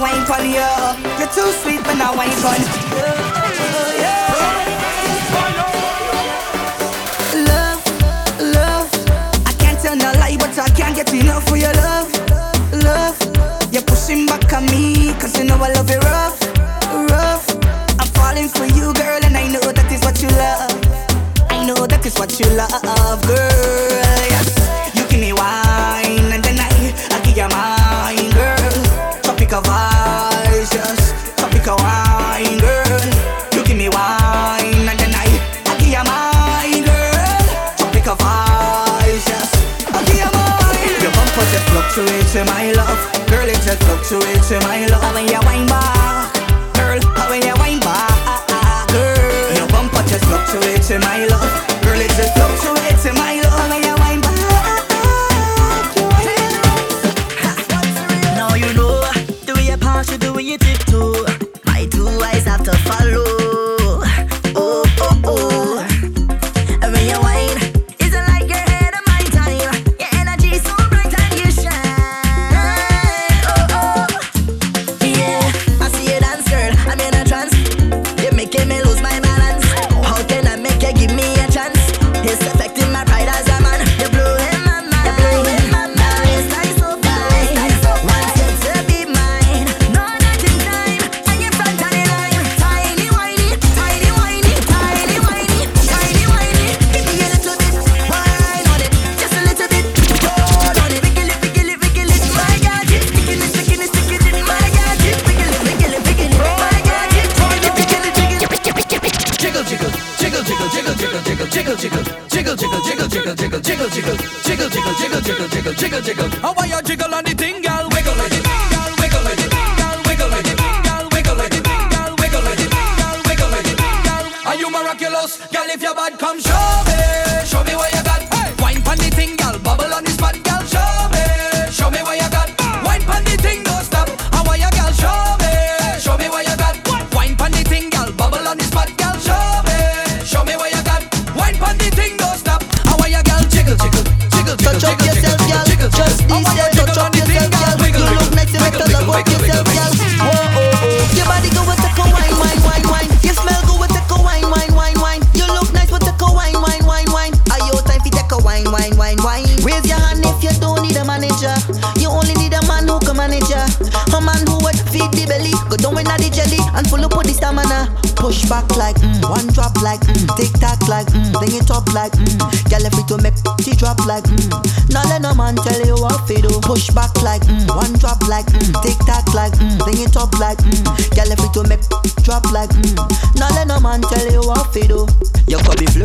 I wine for you. You're too sweet when I wine for you. Love, love. I can't tell no lie, but I can't get enough for your love, love. You're pushing back on me, cause you know I love you rough, rough. I'm falling for you, girl, and I know that is what you love. I know that is what you love, girl. Fluctuates in my love, girl. It just fluctuates in my love. How When you wine back, girl, how when you wine back, girl. Your bumper just fluctuates in my love,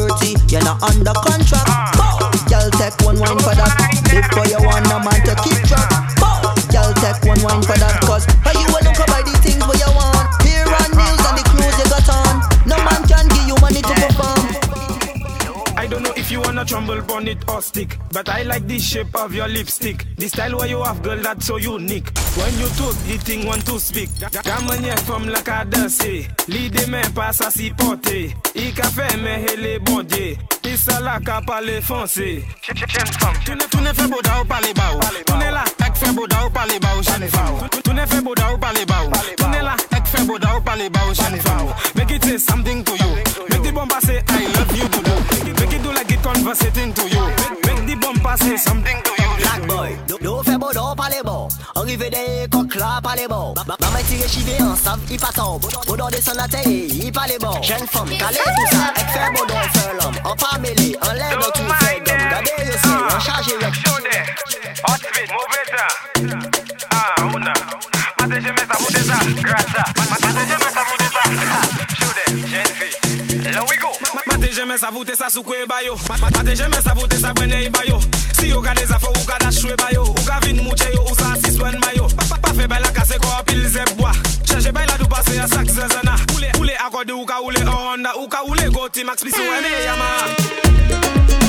could you're not under contract. Bow. Girl, take one wine for that. If for you want a man to keep track. Bow. Girl, take one wine for that. Cause are you look buy the things where you want. Hair and nails and the clothes you got on. No man can give you money to you wanna tremble on it or stick, but I like the shape of your lipstick. The style where you have, girl, that's so unique. When you talk, the thing want to speak. Gamanye from la cadence, eh. l'idée me passe à s'y porter. Eh. I café me hele bon Dieu. Isa la ka pale fonse. Tu ne, fais beau da ou pale ba ou. Tu ne la ek fais beau da ou pale ba ou jen fa ou. Tu- ne fais beau da ou pale ba ou. Tu ne la ek fais beau da ou pale ba ou jen fa ou. Make it say something to you. Make the bomb say I love you do do. Make it do like it conversating to you. Make, the bomb say something to you. Black boy, do do fait beau do pas les bons. Arrivé des coques là pas les bons. Maman tire chivé en save il pas tombe. Bon dans descend la terre il pas les bons. Jeune femme calé tout ça. Elle fait beau dans fait l'homme. En pas mêlé en l'air dans tout fait d'homme. Gardez le son en chargé avec. Hot speed, move it Ah, on a. Matez jamais ça, moutez ça, grâce à. Matez jamais ça, moutez ça. Mate jeme sa voute sa soukwe bayo? Mate jeme sa voute sa kwenye bayo. Si yo gade zafo ou gada chwe bayo. Ou gavin mouche yo ou sa siswen mayo. Pa fe bay la kase ko apil zebwa Cheche bay la do pase ya sak zezana Oule akode ou ka oule Honda Ou ka oule goti max pisi wene yama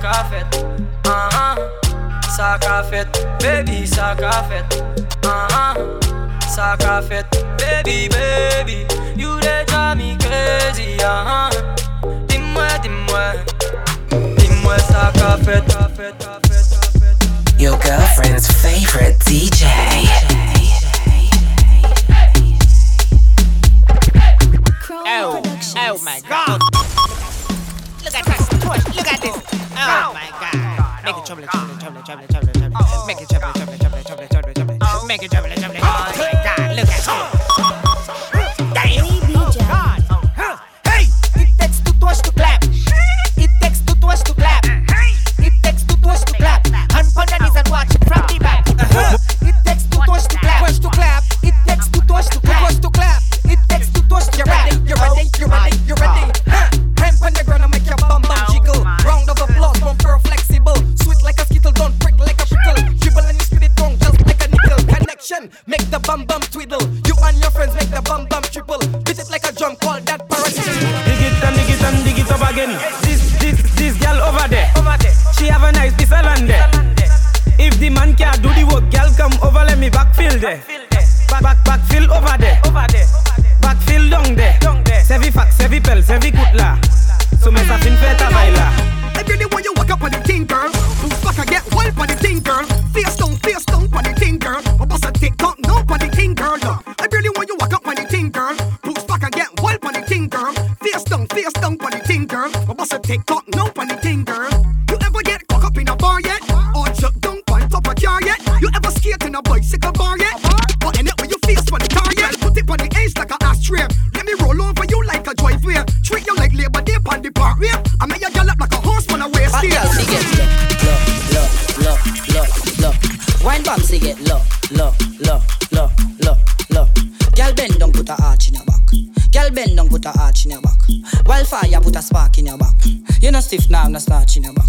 suck off it. Uh huh. Suck off it, baby, suck off it. Uh huh. Suck off it, baby, baby. You they drive me crazy. Uh huh. Dis-moi, dis-moi. Suck off it. Your girlfriend's favorite DJ. if now I'm not starting about.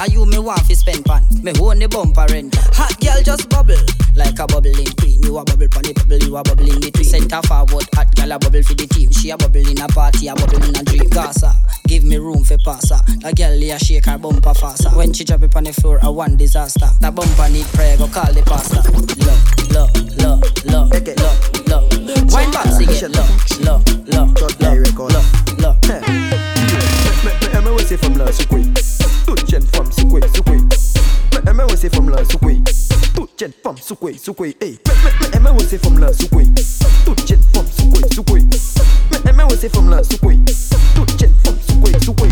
And you me want fi spend pan. Me own the bumper rent. Hot girl just bubble like a bubbling queen. You a bubble pon the bubble, you a bubble in between. Center forward, hot girl a bubble for the team. She a bubble in a party, a bubble in a dream. Gaza, give me room for passer. A girl a shake her bumper faster. When she drop it on the floor, a one disaster. That bumper need prayer, go call the pastor. Look, look, look, look, look, look. Wine back, sing it. Look, look, look, look, look, look. Mais aime ouais c'est femme là sous quoi Toute jeune femme soukoué, soukoué. Mais aimez aussi femme là soukoué. Toute jeune femme soukoué, soukoué. Hey, mais aimez aussi femme là soukoué. Toute jeune femme soukoué, soukoué. Mais aimez aussi femme là soukoué. Toute jeune femme soukoué, soukoué.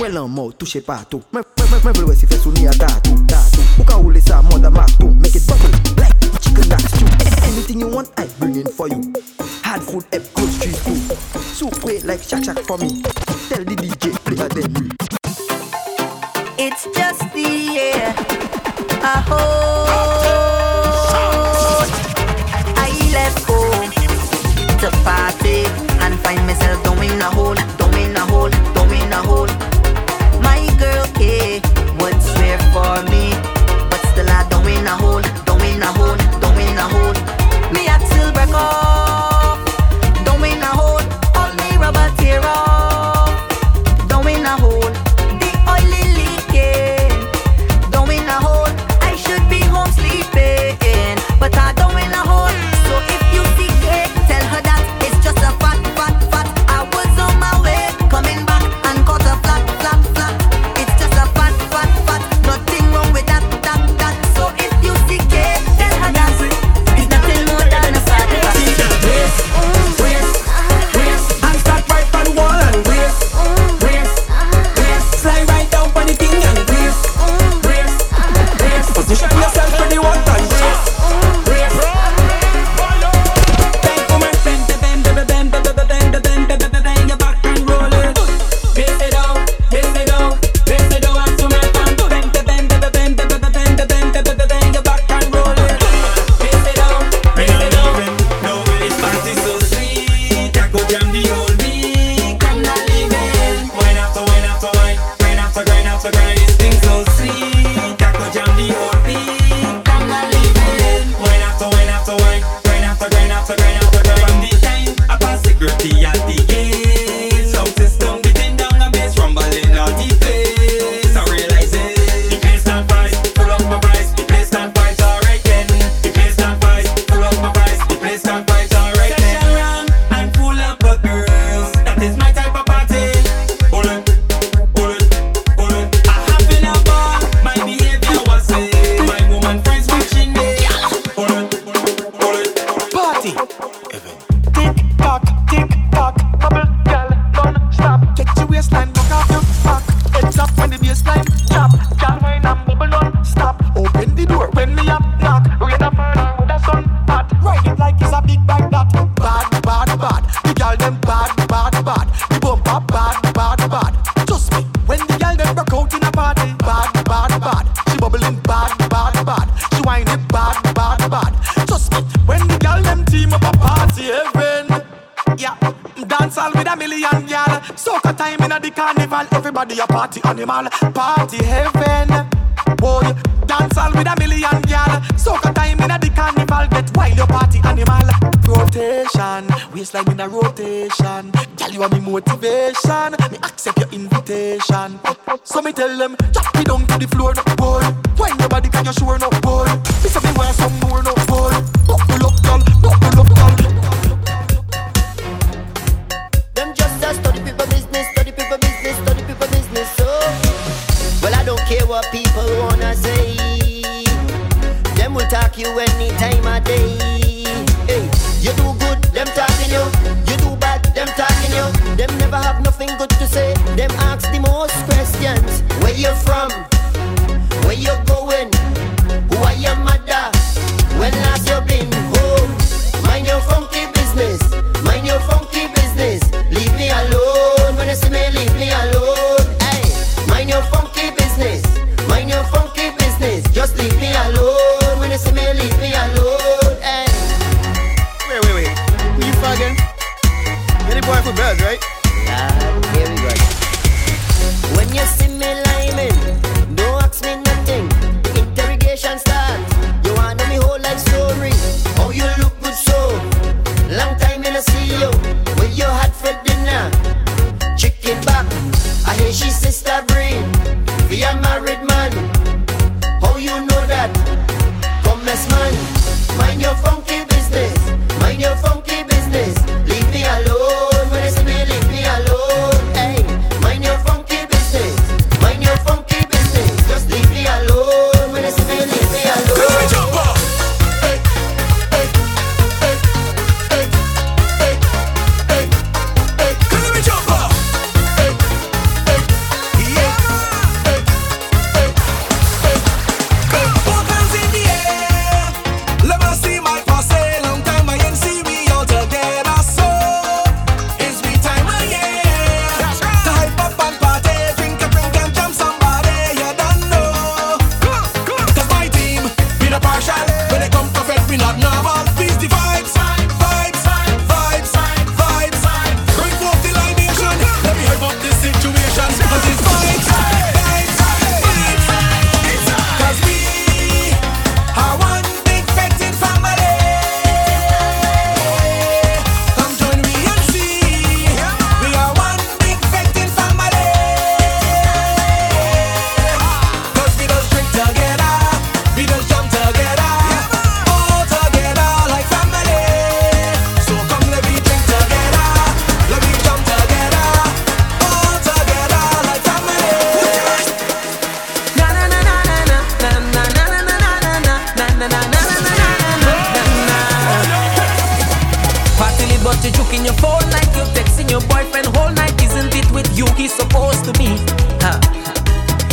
Ouais l'en mort touché partout. Mais mais mais veulent aussi faire souvenir à tatou, tatou. Ou quand a ça, monde à marteau. Make it bubble, like chicken that's you. Anything you want, I bring in for you. Hard food, up, good street food. Soup eh, like shack shack for me. Tell the DJ play a demo just the air. I hope. with a million gal. Soca time in the carnival, everybody a party animal, party heaven. Boy, dance all with a million gal. Soca time in the carnival, get wild your party animal. Rotation, waistline in a rotation. Tell you are me motivation. Me accept your invitation. So me tell them, drop me down to the floor, no boy. Wine your can you sure no boy? Me say me want some more, no Talk you any time of day. Hey, you do good, them talking you. You do bad, them talking you. Them never have nothing good wicked man. How you know that? Homeless man, mind your funky business. Mind your funky business. I'm not. he's supposed to be. Huh.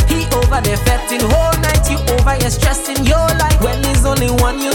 He over there fetting whole night, you over here stressing your life. When he's only one you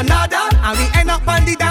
another, and we end up on the dance.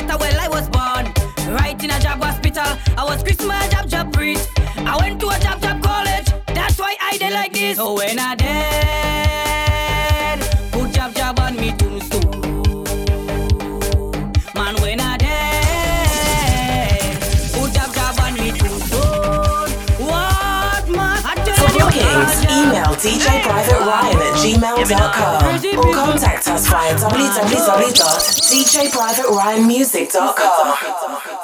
later, well, I was born. Right in a jab hospital. I was Christmas jab jab priest. I went to a jab jab college. That's why I did like this. So when I dead, put jab jab on me tombstone. Man, when I dead, put jab jab on me tombstone. What man? I do? For bookings, email DJ Private Ryan gmail.com or contact us via www.djprivateryanmusic.com.